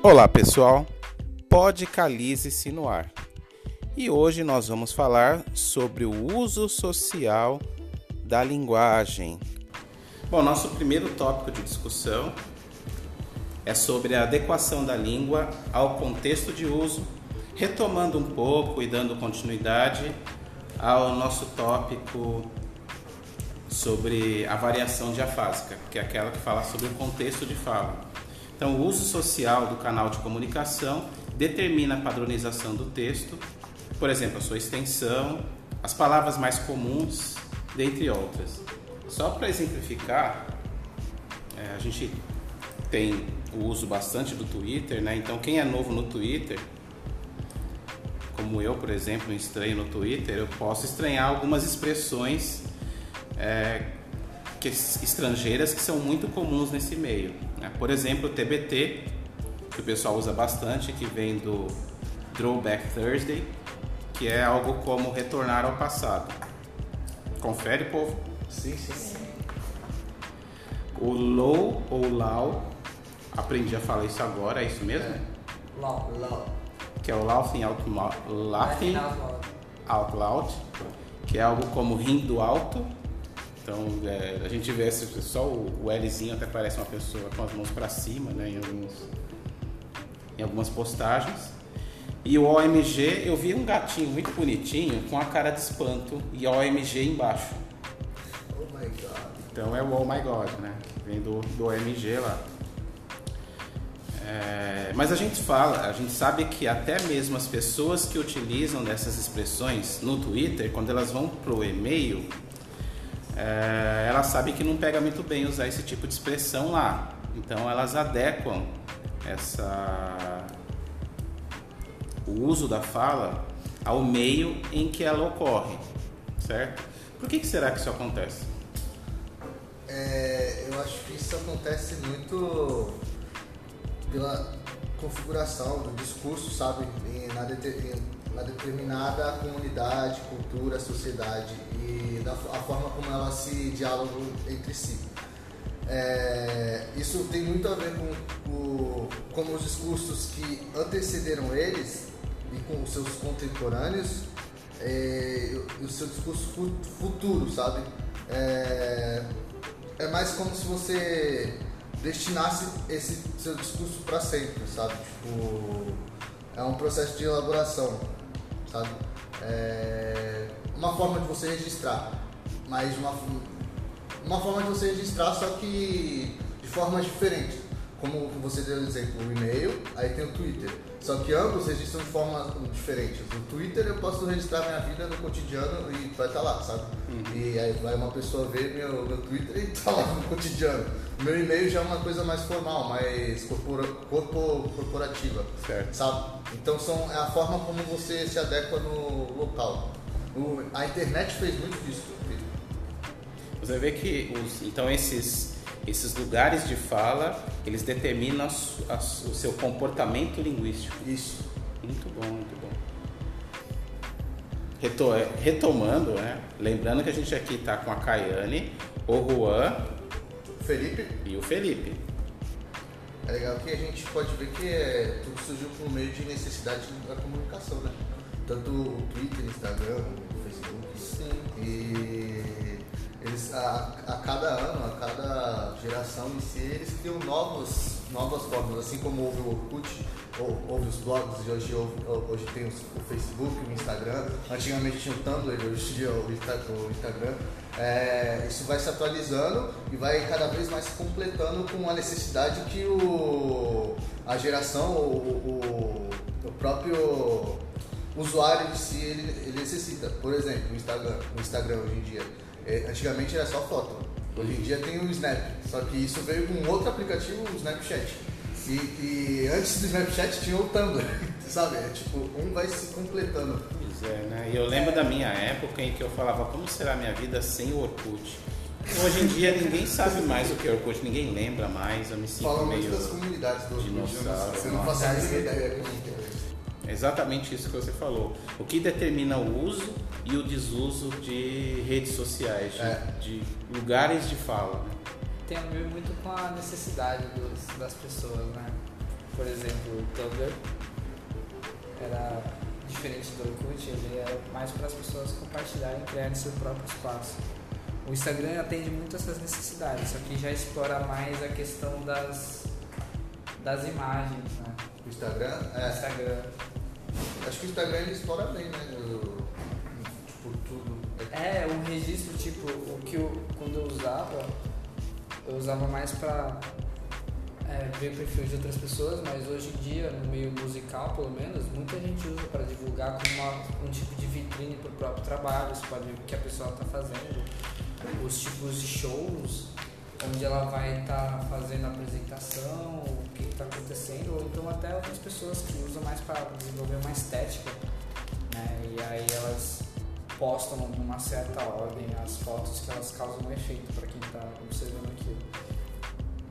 Olá pessoal, Podcalize-se no ar. E hoje nós vamos falar sobre o uso social da linguagem. Bom, nosso primeiro tópico de discussão é sobre a adequação da língua ao contexto de uso, retomando um pouco e dando continuidade ao nosso tópico sobre a variação diafásica, que é aquela que fala sobre o contexto de fala. Então, o uso social do canal de comunicação determina a padronização do texto, por exemplo, a sua extensão, as palavras mais comuns, dentre outras. Só para exemplificar, é, a gente tem o uso bastante do Twitter, né? Então, quem é novo no Twitter, como eu, por exemplo, estranho no Twitter, eu posso estranhar algumas expressões é, que, estrangeiras que são muito comuns nesse meio. Né? Por exemplo, o TBT, que o pessoal usa bastante, que vem do Throwback Thursday, que é algo como retornar ao passado. Confere, povo? Sim, sim. O low ou low, aprendi a falar isso agora, é isso mesmo? É. Low, low. Que é o laughing out, laughing out loud, que é algo como rindo alto então é, a gente vê só o, Lzinho até parece uma pessoa com as mãos para cima, né, em, alguns, em algumas postagens. E o OMG, eu vi um gatinho muito bonitinho com a cara de espanto e OMG embaixo. Oh my god. Então é o Oh my god, né? Vem do, do OMG lá. É, mas a gente fala, a gente sabe que até mesmo as pessoas que utilizam dessas expressões no Twitter, quando elas vão pro e-mail, é, elas sabem que não pega muito bem usar esse tipo de expressão lá. Então elas adequam essa o uso da fala ao meio em que ela ocorre, certo? Por que, que será que isso acontece? É, eu acho que isso acontece muito pela configuração do discurso, sabe, na, na determinada comunidade, cultura, sociedade e da a forma como elas se dialogam entre si. É, isso tem muito a ver com o, como os discursos que antecederam eles e com os seus contemporâneos é, e o seu discurso futuro, sabe? É, é mais como se você destinasse esse seu discurso para sempre, sabe? Tipo, é um processo de elaboração sabe? É uma forma de você registrar, mas uma, uma forma de você registrar, só que de formas diferentes. Como você deu exemplo, o e-mail, aí tem o Twitter. Só que ambos registram de formas diferentes. No Twitter eu posso registrar minha vida no cotidiano e vai estar tá lá, sabe? Uhum. E aí vai uma pessoa ver meu, meu Twitter e tá lá no cotidiano. O meu e-mail já é uma coisa mais formal, mais corpora, corpo, corporativa, certo. sabe? Então são, é a forma como você se adequa no local. O, a internet fez muito disso. Você vê que os, então esses esses lugares de fala, eles determinam a, a, o seu comportamento linguístico. Isso. Muito bom, muito bom. Reto, retomando, né? lembrando que a gente aqui está com a Caiane, o Juan, Felipe e o Felipe. É legal que a gente pode ver que é, tudo surgiu por meio de necessidade da comunicação, né? Tanto o Twitter, Instagram, o Facebook. Sim. E eles, a, a cada ano, a cada geração em si, eles criam novos, novas formas, assim como houve o Orkut, ou, houve os blogs, e hoje, houve, hoje tem o Facebook, o Instagram, antigamente tinha o Tumblr, hoje dia o Instagram. É, isso vai se atualizando e vai cada vez mais se completando com a necessidade que o, a geração, o, o, o próprio usuário em si ele, ele necessita. Por exemplo, o Instagram, o Instagram hoje em dia antigamente era só foto. Hoje em dia tem o Snap. Só que isso veio com outro aplicativo, o Snapchat. E, e antes do Snapchat tinha o Tumblr, sabe? É tipo, um vai se completando. Pois é, né? E eu lembro da minha época em que eu falava, como será a minha vida sem o Orkut? Hoje em dia ninguém sabe mais o que é Orkut, ninguém lembra mais, eu me sinto Fala meio das comunidades do Orkut. Dinossauro. Você não faz a ideia como que é. É exatamente isso que você falou. O que determina o uso e o desuso de redes sociais, de, é. de lugares de fala. Né? Tem a ver muito com a necessidade dos, das pessoas, né? por exemplo, o Tumblr era diferente do Orkut, ele era mais para as pessoas compartilharem e criarem seu próprio espaço. O Instagram atende muito essas necessidades, só que já explora mais a questão das, das imagens, né? O Instagram? O É. Instagram. Acho que o Instagram ele explora bem, né? O- tipo, tudo. É, um registro, tipo, o que eu, quando eu usava, eu usava mais pra é, ver perfil de outras pessoas, mas hoje em dia, no meio musical pelo menos, muita gente usa para divulgar como uma- um tipo de vitrine pro próprio trabalho, você pode ver o que a pessoa está fazendo, os tipos de shows, onde ela vai estar fazendo a apresentação, o que está acontecendo, ou então até outras pessoas que usam mais para desenvolver uma estética, né? E aí elas postam numa certa ordem as fotos que elas causam um efeito para quem está observando aquilo.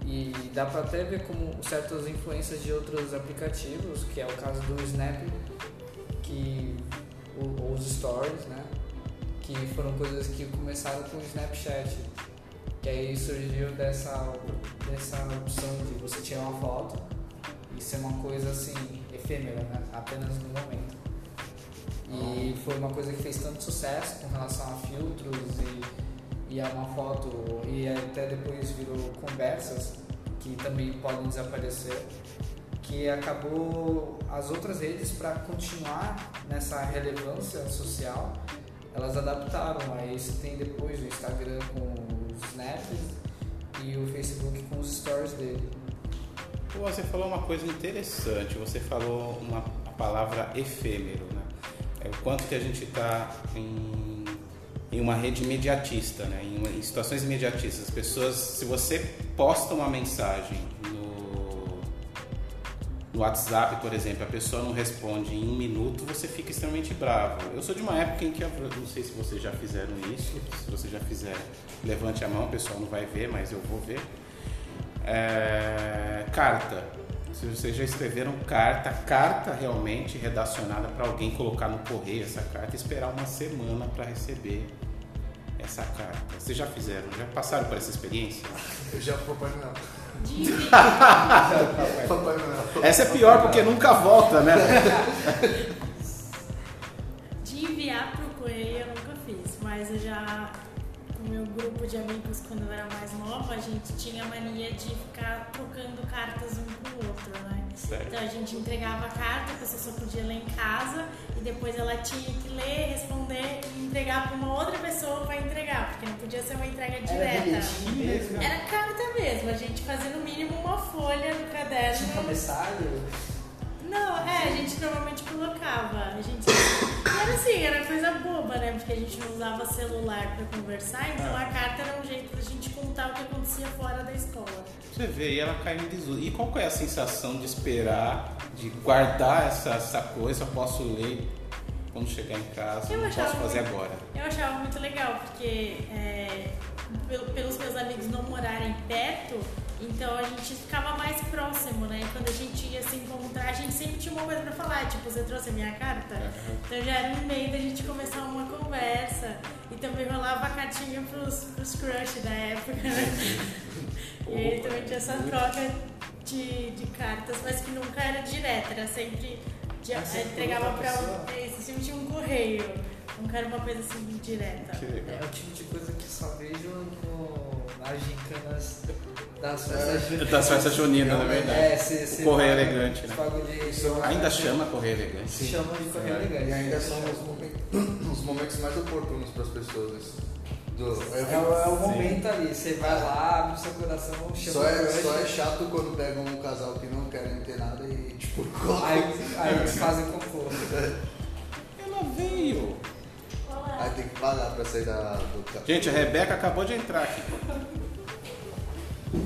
E dá para até ver como certas influências de outros aplicativos, que é o caso do Snap, que ou os Stories, né? Que foram coisas que começaram com o Snapchat. Que aí surgiu dessa, dessa opção de você tirar uma foto e ser uma coisa assim, efêmera, né? Apenas no momento. E foi uma coisa que fez tanto sucesso com relação a filtros e, e a uma foto, e até depois virou conversas que também podem desaparecer, que acabou as outras redes para continuar nessa relevância social, elas adaptaram. Aí você tem depois o Instagram com os snaps e o Facebook com os stories dele. Você falou uma coisa interessante, você falou uma palavra efêmero, né? É o quanto que a gente está em, em uma rede imediatista, né? Em, em situações imediatistas. As pessoas, se você posta uma mensagem no WhatsApp, por exemplo, a pessoa não responde em um minuto, você fica extremamente bravo. Eu sou de uma época em que, eu não sei se vocês já fizeram isso, se vocês já fizeram, levante a mão, o pessoal não vai ver, mas eu vou ver. É, carta. Se vocês já escreveram carta, carta realmente redacionada para alguém colocar no correio essa carta e esperar uma semana para receber essa carta. Vocês já fizeram? Já passaram por essa experiência? Eu já Papai Noel. Essa é pior porque nunca volta, né? meu grupo de amigos, quando eu era mais nova, a gente tinha a mania de ficar trocando cartas um com o outro, né? Sério. Então a gente entregava a carta, a pessoa só podia ler em casa e depois ela tinha que ler, responder e entregar para uma outra pessoa para entregar, porque não podia ser uma entrega direta. mesmo. Era carta mesmo, a gente fazia no mínimo uma folha no caderno. Tinha cabeçalho. Não, é, a gente normalmente colocava. A gente. Era assim, era coisa boba, né? Porque a gente não usava celular pra conversar, então a carta era um jeito da gente contar o que acontecia fora da escola. Você vê, e ela caiu em desuso. E qual é a sensação de esperar, de guardar essa, essa coisa? Posso ler quando chegar em casa, Eu não posso fazer muito- agora. Eu achava muito legal, porque é, pel- pelos meus amigos não morarem perto, então a gente ficava mais próximo, né? E quando a gente ia se encontrar, a gente sempre tinha uma coisa pra falar, tipo, você trouxe a minha carta? Então já era um meio da gente começar uma conversa. E também rolava a cartinha pros, pros crush da época, né? E aí também tinha essa troca de, de cartas, mas que nunca era direta, era sempre. De, Ah, entregava pra outra um. Esse sempre tinha um correio. Nunca era uma coisa assim direta. Que legal. É o tipo de coisa que só vejo no, gincanas das festas juninas. Das festas juninas, na verdade. É, se, correio paga- elegante, né? de- Ainda chama correio elegante? Se chama de correio É. elegante. E ainda são os momentos, os momentos mais oportunos para as pessoas. Do, eu É, o- é o Sim. momento ali, você vai lá, abre o seu coração, chama Só o é, só é chato quando pegam um casal que não querem ter nada e tipo. Aí, aí eles fazem cocô. Pra sair da, do Gente, a Rebeca acabou de entrar aqui.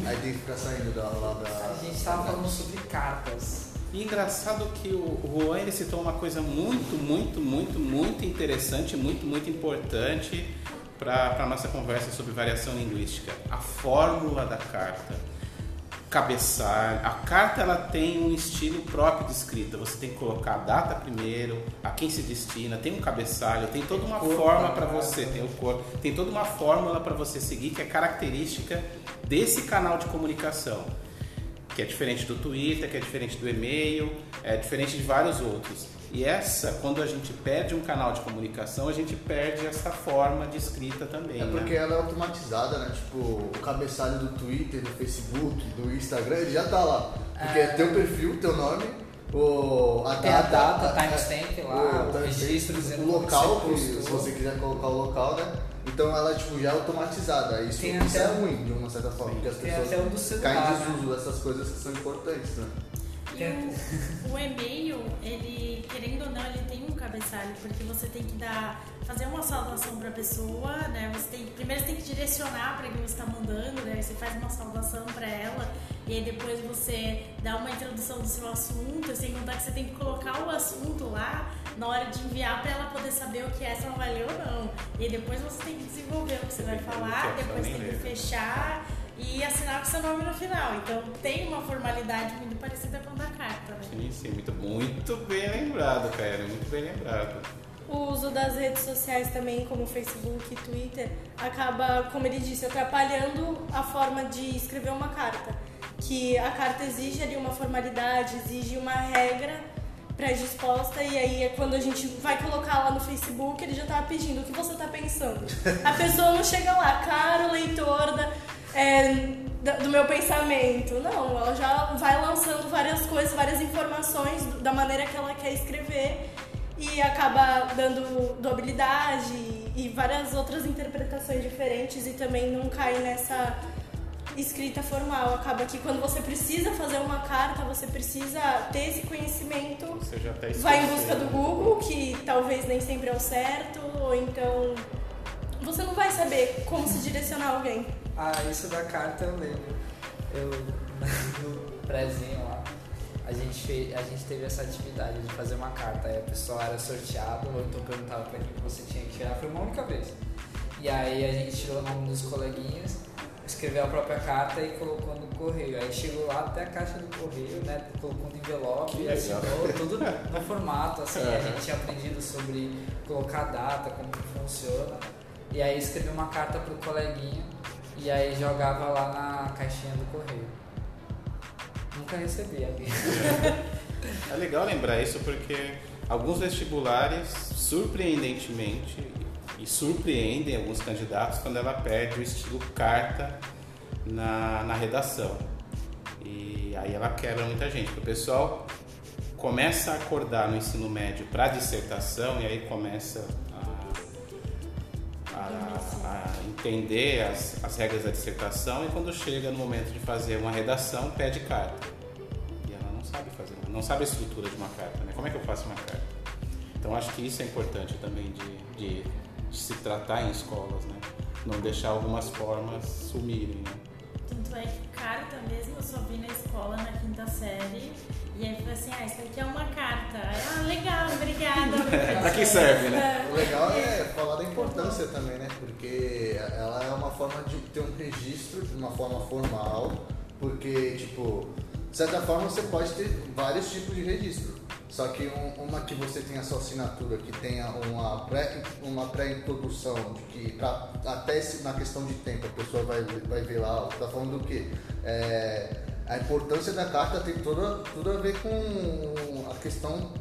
Aí tem que ficar saindo da, lá da. A gente tava falando sobre cartas. E engraçado que o o Juan ele citou uma coisa muito, muito, muito, muito interessante, muito, muito importante para a nossa conversa sobre variação linguística. A fórmula da carta. Cabeçalho. A carta ela tem um estilo próprio de escrita. Você tem que colocar a data primeiro, a quem se destina, tem um cabeçalho, tem toda uma forma para carta. você, tem o cor, tem toda uma fórmula para você seguir que é característica desse canal de comunicação. que é diferente do Twitter, que é diferente do e-mail, é diferente de vários outros. E essa, quando a gente perde um canal de comunicação, a gente perde essa forma de escrita também. É né? porque ela é automatizada, né? Tipo, o cabeçalho do Twitter, do Facebook, do Instagram, ele já tá lá. Porque é teu perfil, teu nome, o, a Tem a data, a- timestamp lá, o timestamp, registro dizendo o local, você que, se você quiser colocar o local, né? Então ela tipo, já é automatizada. Isso, Tem isso até- é ruim, de uma certa forma, porque as pessoas o caem em né? desuso dessas coisas que são importantes, né? E o, o e-mail, ele, querendo ou não, ele tem um cabeçalho, porque você tem que dar, fazer uma saudação para a pessoa, né? Você tem, primeiro você tem que direcionar para quem você está mandando, né? Você faz uma saudação para ela e aí depois você dá uma introdução do seu assunto, sem contar que você tem que colocar o assunto lá na hora de enviar para ela poder saber o que é, se ela vai ler ou não. E aí depois você tem que desenvolver o que você vai falar, depois tem que ler. fechar seu nome no final. Então tem uma formalidade muito parecida com a da carta, né? Sim, sim, muito, muito bem lembrado, cara, muito bem lembrado. O uso das redes sociais também, como Facebook e Twitter, acaba, como ele disse, atrapalhando a forma de escrever uma carta. Que a carta exige ali uma formalidade, exige uma regra pré-disposta e aí é quando a gente vai colocar lá no Facebook, ele já tá pedindo o que você tá pensando. A pessoa não chega lá, caro leitor da, é, do meu pensamento. Não, ela já vai lançando várias coisas, várias informações da maneira que ela quer escrever e acaba dando duabilidade e várias outras interpretações diferentes e também não cai nessa escrita formal. Acaba que quando você precisa fazer uma carta, você precisa ter esse conhecimento. Você já tá Vai em busca do Google, que talvez nem sempre é o certo, ou então você não vai saber como se direcionar alguém. Ah, isso da carta eu lembro. Eu, no prézinho lá, a gente, fez, a gente teve essa atividade de fazer uma carta. Aí a pessoa era sorteada, ou então perguntava pra quem que você tinha que tirar. Foi uma única vez. E aí a gente tirou o nome dos coleguinhas, escreveu a própria carta e colocou no correio. Aí chegou lá até a caixa do correio, né? Colocou no envelope Que legal. assinou tudo no formato, assim. A gente tinha aprendido sobre colocar data, como que funciona. E aí escrevi uma carta pro coleguinha e aí jogava lá na caixinha do correio. Nunca recebi. É legal lembrar isso porque alguns vestibulares, surpreendentemente, e surpreendem alguns candidatos quando ela perde o estilo carta na, na redação. E aí ela quebra muita gente, porque o pessoal começa a acordar no ensino médio para dissertação e aí começa entender as, as regras da dissertação e quando chega no momento de fazer uma redação pede carta. E ela não sabe fazer, não sabe a estrutura de uma carta, né? Como é que eu faço uma carta? Então acho que isso é importante também de, de se tratar em escolas, né? Não deixar algumas formas sumirem, né? Tanto é que mesmo eu só vi na escola na quinta série. E aí foi assim, ah, isso aqui é uma carta. Ah, legal, obrigada. Pra que serve, né? O legal é falar da importância também, né? Porque ela é uma forma de ter um registro de uma forma formal, porque, tipo, de certa forma você pode ter vários tipos de registro. Só que um- uma que você tenha sua assinatura, que tenha uma pré- uma pré-introdução, de que pra, até na questão de tempo a pessoa vai, vai ver lá, tá falando do quê? É, a importância da carta tem toda, tudo a ver com a questão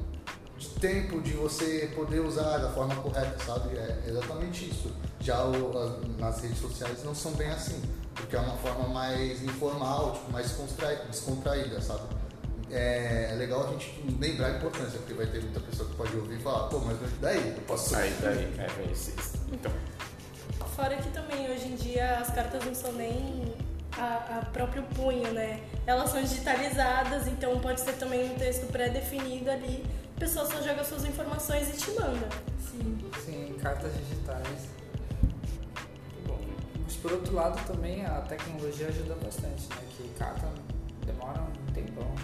de tempo de você poder usar da forma correta, sabe? É exatamente isso. Já o- as- nas redes sociais não são bem assim, porque é uma forma mais informal, tipo, mais descontraída, sabe? É, é legal a gente lembrar a importância, porque vai ter muita pessoa que pode ouvir e falar, pô, mas daí? Eu posso Aí, daí, é, é isso. Então, Fora que também hoje em dia as cartas não são nem a, a próprio punho, né? Elas são digitalizadas, então pode ser também um texto pré-definido ali. A pessoa só joga suas informações e te manda. Sim. Sim, cartas digitais. muito bom. Mas por outro lado também a tecnologia ajuda bastante, né? Que carta demora um tempão.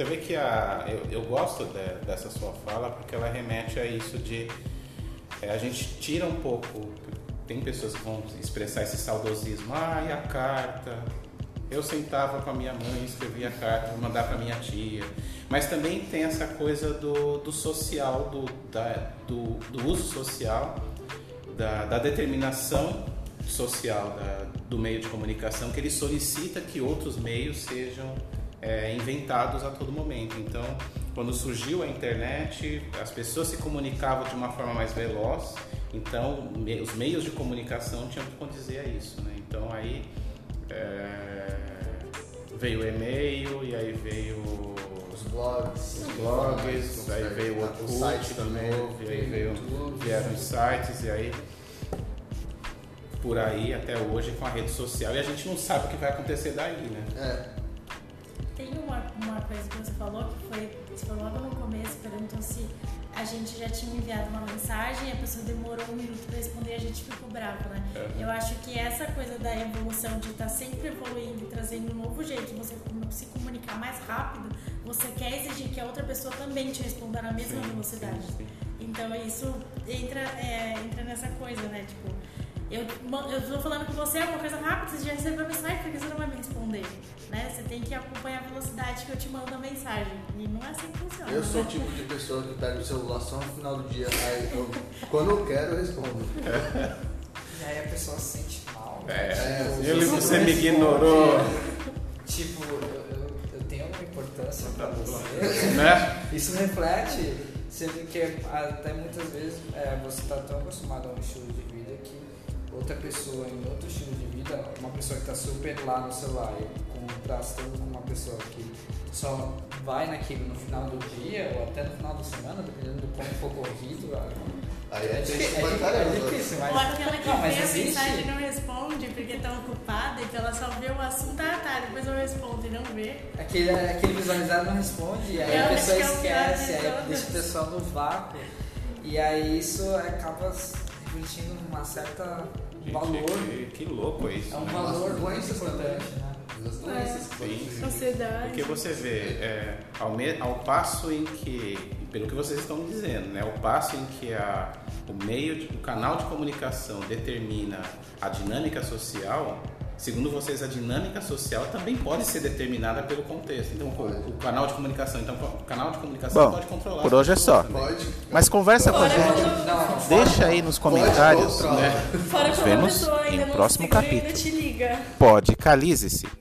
Você vê que a, eu, eu gosto de- dessa sua fala porque ela remete a isso de é, a gente tira um pouco. Tem pessoas que vão expressar esse saudosismo. Ah, e a carta? Eu sentava com a minha mãe, escrevia a carta, vou mandar para minha tia. Mas também tem essa coisa do, do social, do, da- do, do uso social, da, da determinação social da, do meio de comunicação que ele solicita que outros meios sejam é, inventados a todo momento. Então, quando surgiu a internet, as pessoas se comunicavam de uma forma mais veloz, então me, os meios de comunicação tinham que condizer a isso. Né? Então, aí é, veio o e-mail, e aí veio Os blogs. os blogs, aí veio o Orkut site também, também. e aí veio, vieram os sites, e aí por aí até hoje com a rede social, e a gente não sabe o que vai acontecer daí, né? É, Tem uma, uma coisa que você falou, que foi, você falou logo no começo, perguntou se a gente já tinha enviado uma mensagem e a pessoa demorou um minuto para responder e a gente ficou bravo, né? Uhum. Eu acho que essa coisa da evolução, de estar sempre evoluindo e trazendo um novo jeito de você se comunicar mais rápido, você quer exigir que a outra pessoa também te responda na mesma Sim, velocidade. sim, sim. Então isso entra, é, entra nessa coisa, né? Tipo, eu, eu tô falando com você, é uma coisa rápida, você já recebeu a mensagem, por que você não vai me responder? Né? Você tem que acompanhar a velocidade que eu te mando a mensagem. E não é assim que funciona. eu sou o né? tipo de pessoa que pega o celular só no final do dia, aí eu, quando eu quero eu respondo. E aí a pessoa se sente mal. É, É, ele você você não me ignorou, Tipo, eu, eu, eu tenho uma importância pra você. né? Isso reflete, você vê que até muitas vezes é, você está tão acostumado a um estilo de outra pessoa em outro estilo de vida, uma pessoa que está super lá no celular, e contrastando com uma pessoa que só vai naquilo no final do dia ou até no final da semana, dependendo do como for corrido. Aí é é, pra di- caramba. é difícil, mas. Ou aquela que Não, mas vê a existe. mensagem e não responde porque tá ocupada, então ela só vê o assunto, ah tá, depois eu respondo e não vê. Aquele, aquele visualizado não responde, e aí Eu a pessoa que é esquece, aí deixa o pessoal no vácuo. E aí isso acaba refletindo uma certa Gente, valor. que, que louco isso. É um né? valor muito doenças importante, né? Doenças Sim. surgir. Sociedade. Porque você vê, é, ao, me- ao passo em que, pelo que vocês estão dizendo, né, ao passo em que a, o meio, de- o canal de comunicação determina a dinâmica social, segundo vocês, a dinâmica social também pode ser determinada pelo contexto. Então, o, o canal de comunicação, então, o canal de comunicação Bom, pode controlar. por hoje é só. Pode. Mas conversa com a gente. quando, Deixa aí nos comentários. né? fora Nos vemos em não próximo capítulo. Pode, calize-se.